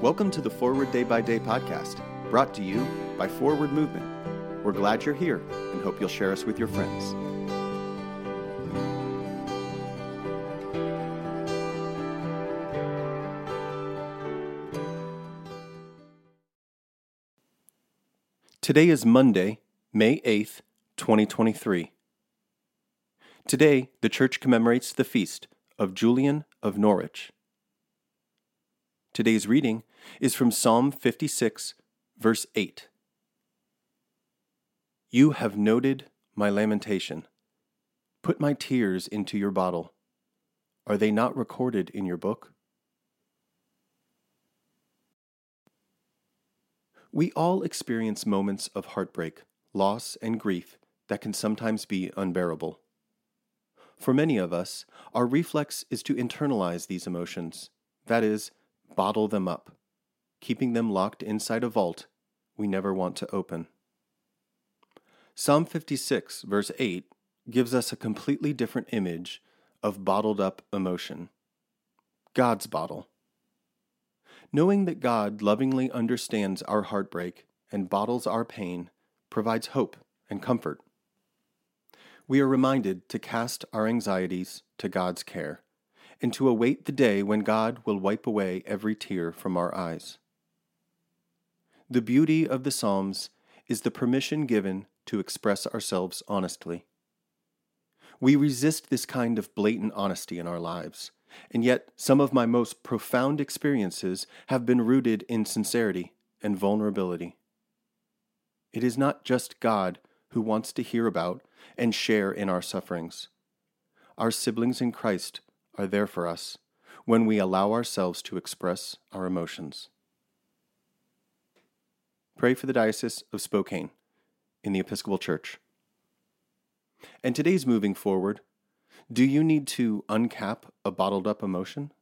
Welcome to the Forward Day by Day podcast, brought to you by Forward Movement. We're glad you're here and hope you'll share us with your friends. Today is Monday, May 8th, 2023. Today, the church commemorates the feast of Julian of Norwich. Today's reading is from Psalm 56, verse 8. You have noted my lamentation. Put my tears into your bottle. Are they not recorded in your book? We all experience moments of heartbreak, loss, and grief that can sometimes be unbearable. For many of us, our reflex is to internalize these emotions, that is, bottle them up, keeping them locked inside a vault we never want to open. Psalm 56, verse 8, gives us a completely different image of bottled up emotion God's bottle. Knowing that God lovingly understands our heartbreak and bottles our pain provides hope and comfort. We are reminded to cast our anxieties to God's care and to await the day when God will wipe away every tear from our eyes. The beauty of the Psalms is the permission given to express ourselves honestly. We resist this kind of blatant honesty in our lives, and yet some of my most profound experiences have been rooted in sincerity and vulnerability. It is not just God who wants to hear about and share in our sufferings. Our siblings in Christ are there for us when we allow ourselves to express our emotions. Pray for the Diocese of Spokane in the Episcopal Church. And today's moving forward, do you need to uncap a bottled up emotion?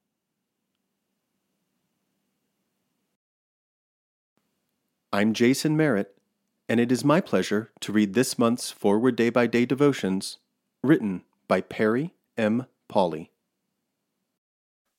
I'm Jason Merritt, and it is my pleasure to read this month's Forward Day by Day devotions written by Perry M. Pauly.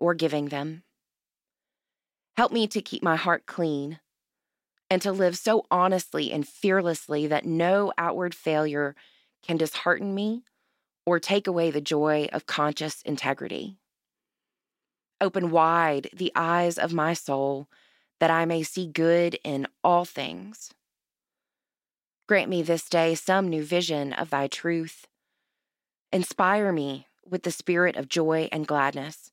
or giving them. Help me to keep my heart clean and to live so honestly and fearlessly that no outward failure can dishearten me or take away the joy of conscious integrity. Open wide the eyes of my soul that I may see good in all things. Grant me this day some new vision of thy truth. Inspire me with the spirit of joy and gladness,